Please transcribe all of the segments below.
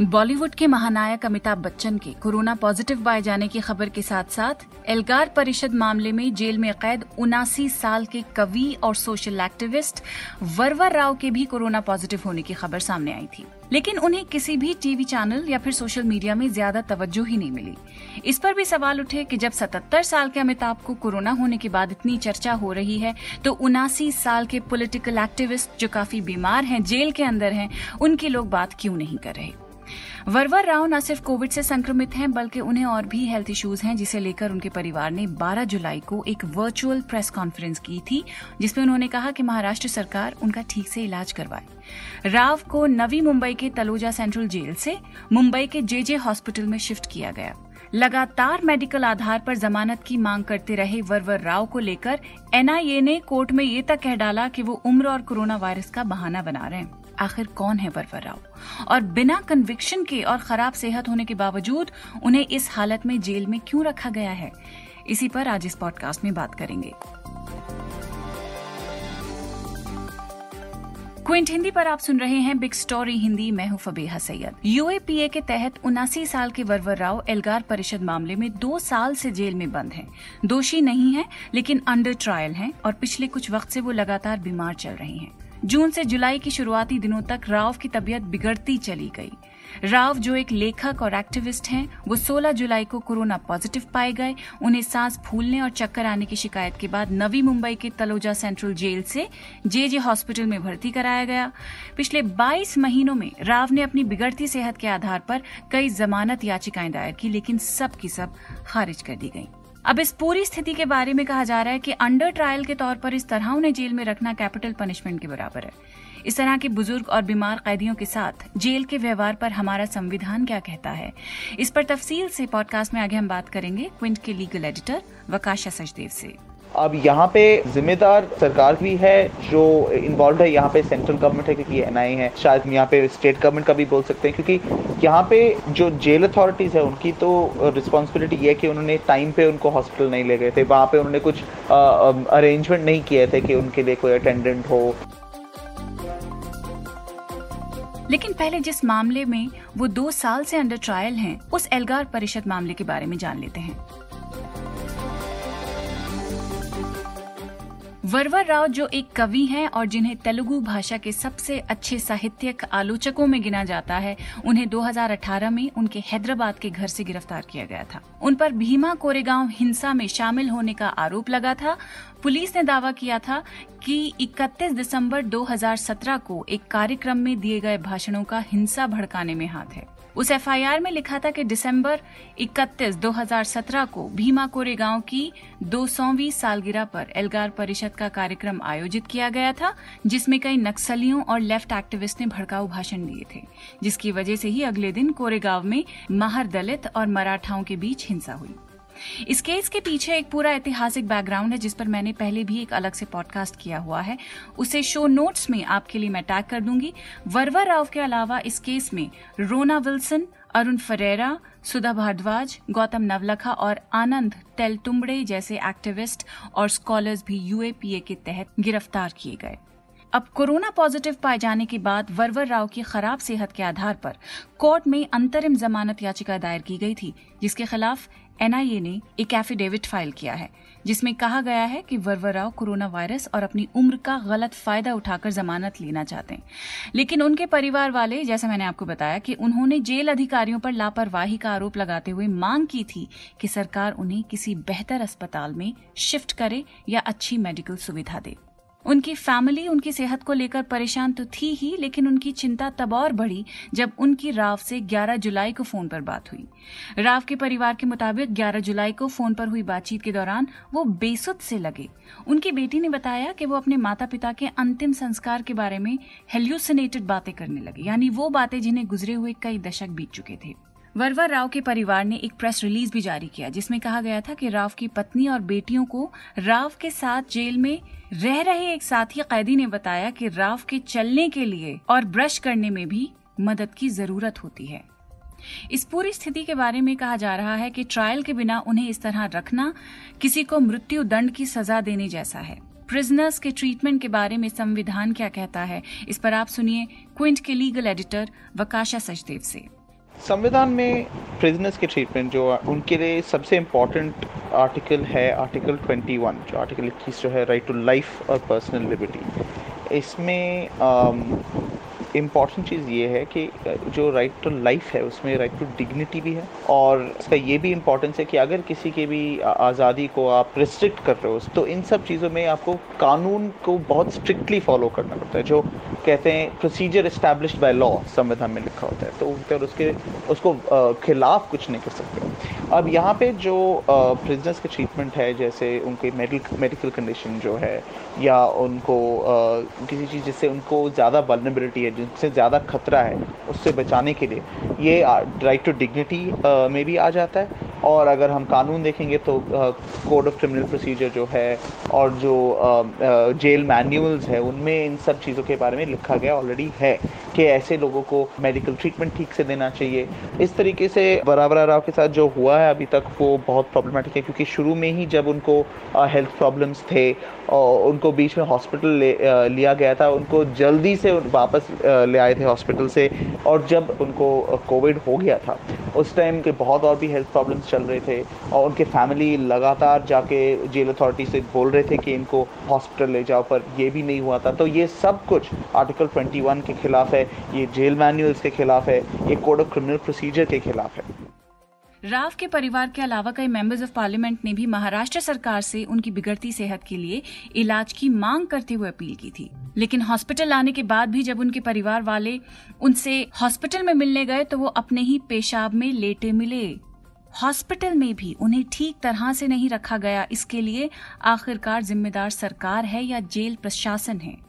बॉलीवुड के महानायक अमिताभ बच्चन के कोरोना पॉजिटिव पाए जाने की खबर के साथ साथ एल्गार परिषद मामले में जेल में कैद उनासी साल के कवि और सोशल एक्टिविस्ट वरवर राव के भी कोरोना पॉजिटिव होने की खबर सामने आई थी। लेकिन उन्हें किसी भी टीवी चैनल या फिर सोशल मीडिया में ज़्यादा तवज्जो ही नहीं मिली। इस पर भी सवाल उठे कि जब 77 साल के अमिताभ को कोरोना होने के बाद इतनी चर्चा हो रही है तो उनासी साल के पॉलिटिकल एक्टिविस्ट जो काफ़ी बीमार हैं, जेल के अंदर हैं, उनकी लोग बात क्यों नहीं कर रहे? वरवर राव न सिर्फ़ कोविड से संक्रमित हैं, बल्कि उन्हें और भी हेल्थ इश्यूज़ हैं, जिसे लेकर उनके परिवार ने 12 जुलाई को एक वर्चुअल प्रेस कॉन्फ्रेंस की थी, जिसमें उन्होंने कहा कि महाराष्ट्र सरकार उनका ठीक से इलाज करवाए। राव को नवी मुंबई के तलोजा सेंट्रल जेल से मुंबई के जेजे हॉस्पिटल में शिफ्ट किया गया। लगातार मेडिकल आधार पर जमानत की मांग करते रहे वरवर राव को लेकर एनआईए ने कोर्ट में ये तक कह डाला कि वो उम्र और कोरोना वायरस का बहाना बना रहे हैं। आखिर कौन है वरवर राव और बिना कन्विक्शन के और खराब सेहत होने के बावजूद, उन्हें इस हालत में जेल में क्यों रखा गया है इसी पर आज इस पॉडकास्ट में बात करेंगे क्विंट हिंदी पर आप सुन रहे हैं बिग स्टोरी हिंदी, मैं हूँ फबीहा सैयद यूएपीए के तहत उनासी साल के वरवर राव एल्गार परिषद मामले में दो साल से जेल में बंद हैं। दोषी नहीं है, लेकिन अंडर ट्रायल हैं और पिछले कुछ वक्त से वो लगातार बीमार चल रहे हैं। जून से जुलाई की शुरुआती दिनों तक राव की तबीयत बिगड़ती चली गई। राव जो एक लेखक और एक्टिविस्ट हैं, वो 16 जुलाई को कोरोना पॉजिटिव पाए गए। उन्हें सांस फूलने और चक्कर आने की शिकायत के बाद नवी मुंबई के तलोजा सेंट्रल जेल से जे जे हॉस्पिटल में भर्ती कराया गया। पिछले 22 महीनों में राव ने अपनी बिगड़ती सेहत के आधार पर कई जमानत याचिकाएँ दायर की लेकिन सब की सब खारिज कर दी गई अब इस पूरी स्थिति के बारे में कहा जा रहा है कि अंडर ट्रायल के तौर पर इस तरह उन्हें जेल में रखना कैपिटल पनिशमेंट के बराबर है। इस तरह के बुज़ुर्ग और बीमार कैदियों के साथ जेल के व्यवहार पर हमारा संविधान क्या कहता है? इस पर तफसील से पॉडकास्ट में आगे हम बात करेंगे। क्विंट के लीगल एडिटर वकाशा सचदेव से। अब यहाँ पे जिम्मेदार सरकार भी है जो इन्वॉल्व है यहाँ पे सेंट्रल गवर्नमेंट है क्योंकि एन आई है। शायद यहाँ पे स्टेट गवर्नमेंट का भी बोल सकते हैं क्योंकि यहाँ पे जो जेल अथॉरिटीज है उनकी तो रिस्पॉन्सिबिलिटी ये है कि उन्होंने टाइम पे उनको हॉस्पिटल नहीं ले गए थे। वहाँ पे उन्होंने कुछ अरेंजमेंट नहीं किए थे कि उनके लिए कोई अटेंडेंट हो। लेकिन पहले जिस मामले में वो दो साल से अंडर ट्रायल हैं, उस एल्गार परिषद मामले के बारे में जान लेते हैं। वरवर राव जो एक कवि हैं और जिन्हें तेलुगु भाषा के सबसे अच्छे साहित्यिक आलोचकों में गिना जाता है, उन्हें 2018 में उनके हैदराबाद के घर से गिरफ़्तार किया गया था। उन पर भीमा कोरेगांव हिंसा में शामिल होने का आरोप लगा था। पुलिस ने दावा किया था कि 31 दिसंबर 2017 को एक कार्यक्रम में दिए गए भाषणों का हिंसा भड़काने में हाथ है। उस एफआईआर में लिखा था कि दिसंबर 31 2017 को भीमा कोरे गाँव की दो सौवीं सालगिरह पर एल्गार परिषद का कार्यक्रम आयोजित किया गया था, जिसमें कई नक्सलियों और लेफ़्ट एक्टिविस्ट ने भड़काऊ भाषण दिए थे, जिसकी वजह से ही अगले दिन कोरेगांव में महर दलित और मराठाओं के बीच हिंसा हुई। इस केस के पीछे एक पूरा ऐतिहासिक बैकग्राउंड है, जिस पर मैंने पहले भी एक अलग से पॉडकास्ट किया हुआ है। उसे शो नोट्स में आपके लिए मैं टैग कर दूँगी। वर्वा राव के अलावा इस केस में रोना विल्सन, अरुण फरेरा, सुधा भारद्वाज, गौतम नवलखा और आनंद तेलतुम्बड़े जैसे एक्टिविस्ट और स्कॉलर्स भी यूएपीए के तहत गिरफ़्तार किए गए। अब कोरोना पॉजिटिव पाए जाने के बाद वरवर राव की खराब सेहत के आधार पर कोर्ट में अंतरिम जमानत याचिका दायर की गई थी, जिसके खिलाफ एनआईए ने एक एफिडेविट फ़ाइल किया है, जिसमें कहा गया है कि वरवर राव कोरोना वायरस और अपनी उम्र का गलत फ़ायदा उठाकर जमानत लेना चाहते हैं। लेकिन उनके परिवार वाले, जैसा मैंने आपको बताया, कि उन्होंने जेल अधिकारियों पर लापरवाही का आरोप लगाते हुए मांग की थी कि सरकार उन्हें किसी बेहतर अस्पताल में शिफ्ट करे या अच्छी मेडिकल सुविधा दे। उनकी फैमिली उनकी सेहत को लेकर परेशान तो थी ही, लेकिन उनकी चिंता तब और बढ़ी जब उनकी राव से 11 जुलाई को फ़ोन पर बात हुई। राव के परिवार के मुताबिक 11 जुलाई को फ़ोन पर हुई बातचीत के दौरान वो बेसुध से लगे। उनकी बेटी ने बताया कि वो अपने माता पिता के अंतिम संस्कार के बारे में हेल्यूसिनेटेड बातें करने लगे, यानी वो बातें जिन्हें गुजरे हुए कई दशक बीत चुके थे। वरवर राव के परिवार ने एक प्रेस रिलीज़ भी जारी किया, जिसमें कहा गया था कि राव की पत्नी और बेटियों को राव के साथ जेल में रह रहे एक साथी कैदी ने बताया कि राव के चलने के लिए और ब्रश करने में भी मदद की ज़रूरत होती है। इस पूरी स्थिति के बारे में कहा जा रहा है कि ट्रायल के बिना उन्हें इस तरह रखना किसी को मृत्यु दंड की सजा देने जैसा है। प्रिजनर्स के ट्रीटमेंट के बारे में संविधान क्या कहता है, इस पर आप सुनिए क्विंट के लीगल एडिटर वकाशा सचदेव से। संविधान में प्रिजनर्स के ट्रीटमेंट जो उनके लिए सबसे इंपॉर्टेंट आर्टिकल है आर्टिकल 21 जो आर्टिकल इक्कीस जो है राइट टू लाइफ और पर्सनल लिबर्टी इसमें इंपॉर्टेंट चीज़ ये है कि जो राइट टू लाइफ है, उसमें राइट टू डिग्निटी भी है और इसका ये भी इम्पोर्टेंस है कि अगर किसी के भी आज़ादी को आप रिस्ट्रिक्ट कर रहे हो तो इन सब चीज़ों में आपको कानून को बहुत स्ट्रिक्टली फॉलो करना पड़ता है, जो कहते हैं प्रोसीजर इस्टेब्लिश बाय लॉ संविधान में लिखा होता है। तो फिर उसके, उसको खिलाफ कुछ नहीं कर सकते। अब यहाँ पे जो प्रिजनर्स के ट्रीटमेंट है, जैसे उनके मेडिकल मेडिकल कंडीशन जो है, या उनको किसी चीज़ जिससे उनको ज़्यादा वलनेबिलिटी है जिनसे ज़्यादा खतरा है उससे बचाने के लिए, ये राइट टू डिग्निटी में भी आ जाता है। और अगर हम कानून देखेंगे तो कोड ऑफ़ क्रिमिनल प्रोसीजर जो है और जो जेल मैनुअल्स है, उनमें इन सब चीज़ों के बारे में लिखा गया ऑलरेडी है कि ऐसे लोगों को मेडिकल ट्रीटमेंट ठीक से देना चाहिए। इस तरीके से बराबर राव के साथ जो हुआ है अभी तक, वो बहुत प्रॉब्लमेटिक है क्योंकि शुरू में ही जब उनको हेल्थ प्रॉब्लम्स थे और उनको बीच में हॉस्पिटल ले लिया गया था, उनको जल्दी से वापस ले आए थे हॉस्पिटल से और जब उनको कोविड हो गया था उस टाइम के बहुत और भी हेल्थ प्रॉब्लम्स चल रहे थे और उनके फैमिली लगातार जाके जेल अथॉरिटी से बोल रहे थे कि इनको हॉस्पिटल ले जाओ, पर ये भी नहीं हुआ था। तो ये सब कुछ आर्टिकल 21 के खिलाफ है, ये जेल मैनुअल्स के खिलाफ है, ये कोड ऑफ़ क्रिमिनल प्रोसीजर के खिलाफ है। राव के परिवार के अलावा कई मेंबर्स ऑफ़ पार्लियामेंट ने भी महाराष्ट्र सरकार से उनकी बिगड़ती सेहत के लिए इलाज की मांग करते हुए अपील की थी। लेकिन हॉस्पिटल आने के बाद भी जब उनके परिवार वाले उनसे हॉस्पिटल में मिलने गए तो वो अपने ही पेशाब में लेटे मिले। हॉस्पिटल में भी उन्हें ठीक तरह से नहीं रखा गया। इसके लिए आखिरकार जिम्मेदार सरकार है या जेल प्रशासन है?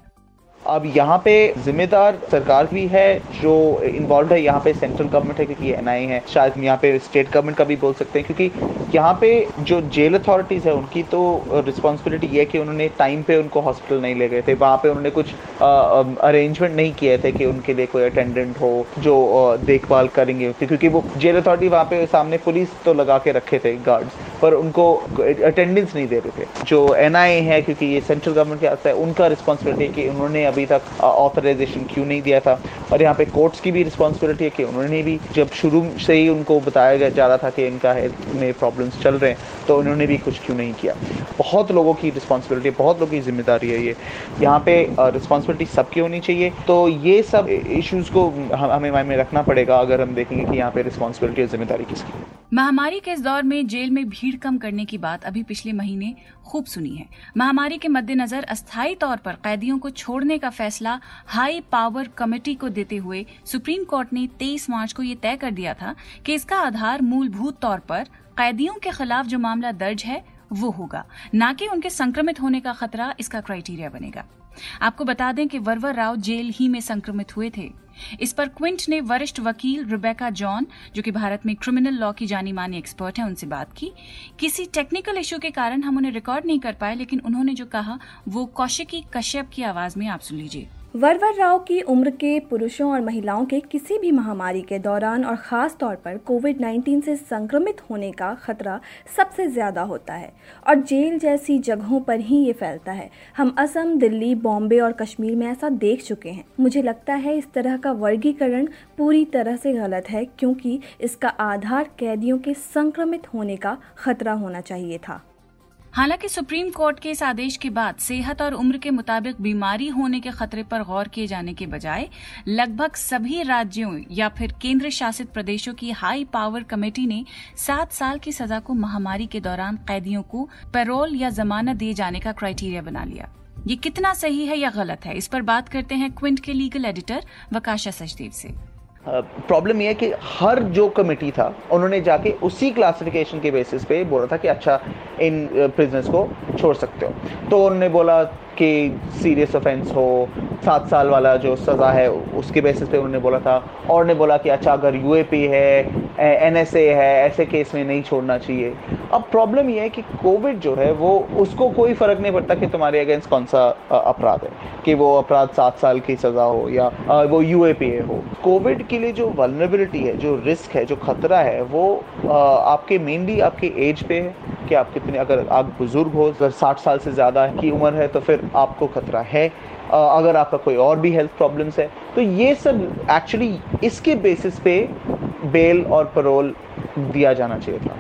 अब यहाँ पे जिम्मेदार सरकार भी है, जो इन्वॉल्व है, यहाँ पे सेंट्रल गवर्नमेंट है, क्योंकि एन आई है। शायद यहाँ पे स्टेट गवर्नमेंट का भी बोल सकते हैं, क्योंकि यहाँ पे जो जेल अथॉरिटीज़ है, उनकी तो रिस्पॉन्सिबिलिटी ये है कि उन्होंने टाइम पे उनको हॉस्पिटल नहीं ले गए थे। वहाँ पे उन्होंने कुछ अरेंजमेंट नहीं किए थे कि उनके लिए कोई अटेंडेंट हो, जो देखभाल करेंगे। क्योंकि वो जेल अथॉरिटी वहाँ पे सामने पुलिस तो लगा के रखे थे गार्ड्स पर उनको अटेंडेंस नहीं दे रहे थे। जो एन है, क्योंकि ये सेंट्रल गवर्नमेंट के आता है, उनका रिस्पॉन्सिबिलिटी है कि उन्होंने अभी तक ऑथराइजेशन क्यों नहीं दिया था। और यहाँ पे कोर्ट्स की भी रिस्पॉन्सिबिलिटी है कि उन्होंने भी, जब शुरू से ही उनको बताया जा रहा था कि इनका हेल्थ में प्रॉब्लम्स चल रहे हैं। तो उन्होंने भी कुछ क्यों नहीं किया। बहुत लोगों की रिस्पॉन्सिबिलिटी बहुत लोगों की ज़िम्मेदारी है ये। यहाँ पे रिस्पॉन्सिबिलिटी सबकी होनी चाहिए। तो ये सब इश्यूज़ को हमें माइंड में रखना पड़ेगा अगर हम देखेंगे कि यहाँ पे रिस्पॉन्सिबिलिटी और ज़िम्मेदारी किसकी महामारी के इस दौर में जेल में भीड़ कम करने की बात अभी पिछले महीने खूब सुनी है। महामारी के मद्देनजर अस्थायी तौर पर कैदियों को छोड़ने का फैसला हाई पावर कमेटी को देते हुए सुप्रीम कोर्ट ने 23 मार्च को ये तय कर दिया था कि इसका आधार मूलभूत तौर पर कैदियों के खिलाफ जो मामला दर्ज है, वो होगा। न कि उनके संक्रमित होने का खतरा इसका क्राइटेरिया बनेगा। आपको बता दें कि वरवर राव जेल ही में संक्रमित हुए थे। इस पर क्विंट ने वरिष्ठ वकील रुबेका जॉन, जो कि भारत में क्रिमिनल लॉ की जानी मानी एक्सपर्ट है, उनसे बात की। किसी टेक्निकल इश्यू के कारण हम उन्हें रिकॉर्ड नहीं कर पाए, लेकिन उन्होंने जो कहा, वो कौशिकी कश्यप की आवाज़ में आप सुन लीजिए। वरवर राव की उम्र के पुरुषों और महिलाओं के किसी भी महामारी के दौरान और ख़ास तौर पर कोविड 19 से संक्रमित होने का खतरा सबसे ज़्यादा होता है और जेल जैसी जगहों पर ही ये फैलता है। हम असम, दिल्ली, बॉम्बे और कश्मीर में ऐसा देख चुके हैं। मुझे लगता है इस तरह का वर्गीकरण पूरी तरह से गलत है क्योंकि इसका आधार कैदियों के संक्रमित होने का खतरा होना चाहिए था। हालाँकि सुप्रीम कोर्ट के इस आदेश के बाद सेहत और उम्र के मुताबिक बीमारी होने के खतरे पर गौर किए जाने के बजाय लगभग सभी राज्यों या फिर केंद्र शासित प्रदेशों की हाई पावर कमेटी ने सात साल की सजा को महामारी के दौरान कैदियों को पैरोल या जमानत दिए जाने का क्राइटेरिया बना लिया। ये कितना सही है या गलत है? इस पर बात करते हैं क्विंट के लीगल एडिटर वकाशा सचदेव से। प्रॉब्लम ये है कि हर जो कमेटी था, उन्होंने जाके उसी क्लासिफिकेशन के बेसिस पे बोला था कि अच्छा इन प्रिजनर्स को छोड़ सकते हो। तो उन्होंने बोला कि सीरियस ऑफेंस हो, सात साल वाला जो सज़ा है, उसके बेसिस पे उन्होंने बोला था। और ने बोला कि अच्छा अगर यूएपी है एनएसए है, ऐसे केस में नहीं छोड़ना चाहिए। अब प्रॉब्लम ये है कि कोविड जो है, वो, उसको कोई फ़र्क नहीं पड़ता कि तुम्हारे अगेंस्ट कौन सा अपराध है। कि वो अपराध सात साल की सज़ा हो या वो यूएपी हो। कोविड के लिए जो वलनरेबिलिटी है, जो रिस्क है, जो खतरा है, वो आपके मेनली आपके एज पे है। कि आप कितने, अगर आप बुज़ुर्ग हो साठ साल से ज़्यादा की उम्र है तो फिर आपको खतरा है अगर आपका कोई और भी हेल्थ प्रॉब्लम्स है तो ये सब एक्चुअली इसके बेसिस पे बेल और परोल दिया जाना चाहिए था।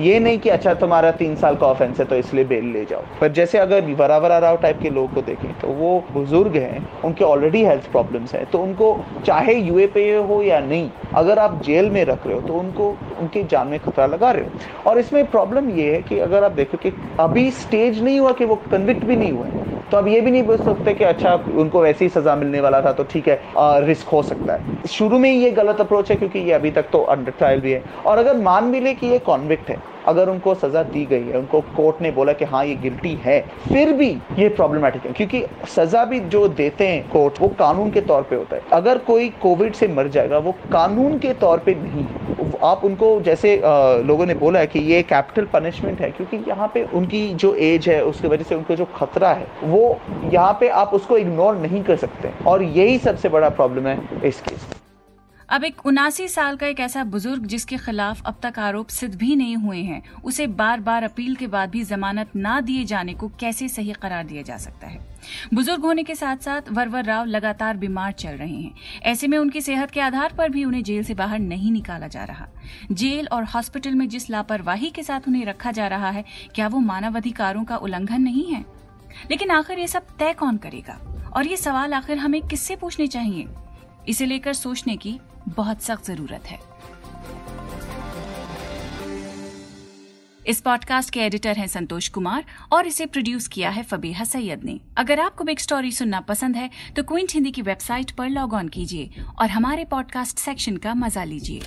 ये नहीं कि अच्छा तुम्हारा तीन साल का ऑफेंस है तो इसलिए बेल ले जाओ। पर जैसे अगर वरावरा राव टाइप के लोग को देखें तो वो बुज़ुर्ग हैं, उनके ऑलरेडी हेल्थ प्रॉब्लम्स हैं तो उनको चाहे यूए पे हो या नहीं, अगर आप जेल में रख रहे हो तो उनको, उनकी जान में खतरा लगा रहे हो। और इसमें प्रॉब्लम ये है कि अगर आप देखो कि अभी स्टेज नहीं हुआ कि वो कन्विक्ट भी नहीं हुए तो अब ये भी नहीं बोल सकते कि अच्छा उनको वैसे ही सजा मिलने वाला था तो ठीक है आ, रिस्क हो सकता है। शुरू में ही ये गलत अप्रोच है क्योंकि ये अभी तक तो अंडर ट्रायल भी है। और अगर मान भी ले कि ये कॉन्विक्ट है अगर उनको सजा दी गई है, उनको कोर्ट ने बोला कि हाँ ये गिल्टी है, फिर भी ये प्रॉब्लमेटिक है, क्योंकि सजा भी जो देते हैं कोर्ट, वो कानून के तौर पे होता है। अगर कोई कोविड से मर जाएगा, वो कानून के तौर पे नहीं आप उनको जैसे लोगों ने बोला है कि ये कैपिटल पनिशमेंट है, क्योंकि यहाँ पे उनकी जो एज है, उसकी वजह से उनको जो खतरा है, वो यहाँ पे आप उसको इग्नोर नहीं कर सकते और यही सबसे बड़ा प्रॉब्लम है इस केस में। अब एक उनासी साल का एक ऐसा बुज़ुर्ग जिसके खिलाफ अब तक आरोप सिद्ध भी नहीं हुए हैं, उसे बार बार अपील के बाद भी जमानत ना दिए जाने को कैसे सही करार दिया जा सकता है? बुज़ुर्ग होने के साथ साथ वरवर राव लगातार बीमार चल रहे हैं। ऐसे में उनकी सेहत के आधार पर भी उन्हें जेल से बाहर नहीं निकाला जा रहा। जेल और हॉस्पिटल में जिस लापरवाही के साथ उन्हें रखा जा रहा है, क्या वो मानवाधिकारों का उल्लंघन नहीं है? लेकिन आखिर ये सब तय कौन करेगा? और ये सवाल आखिर हमें किससे पूछने चाहिए? इसे लेकर सोचने की बहुत सख्त ज़रूरत है। इस पॉडकास्ट के एडिटर हैं संतोष कुमार और इसे प्रोड्यूस किया है फबीहा सैयद ने। अगर आपको बिग स्टोरी सुनना पसंद है तो क्विंट हिंदी की वेबसाइट पर लॉग ऑन कीजिए और हमारे पॉडकास्ट सेक्शन का मज़ा लीजिए।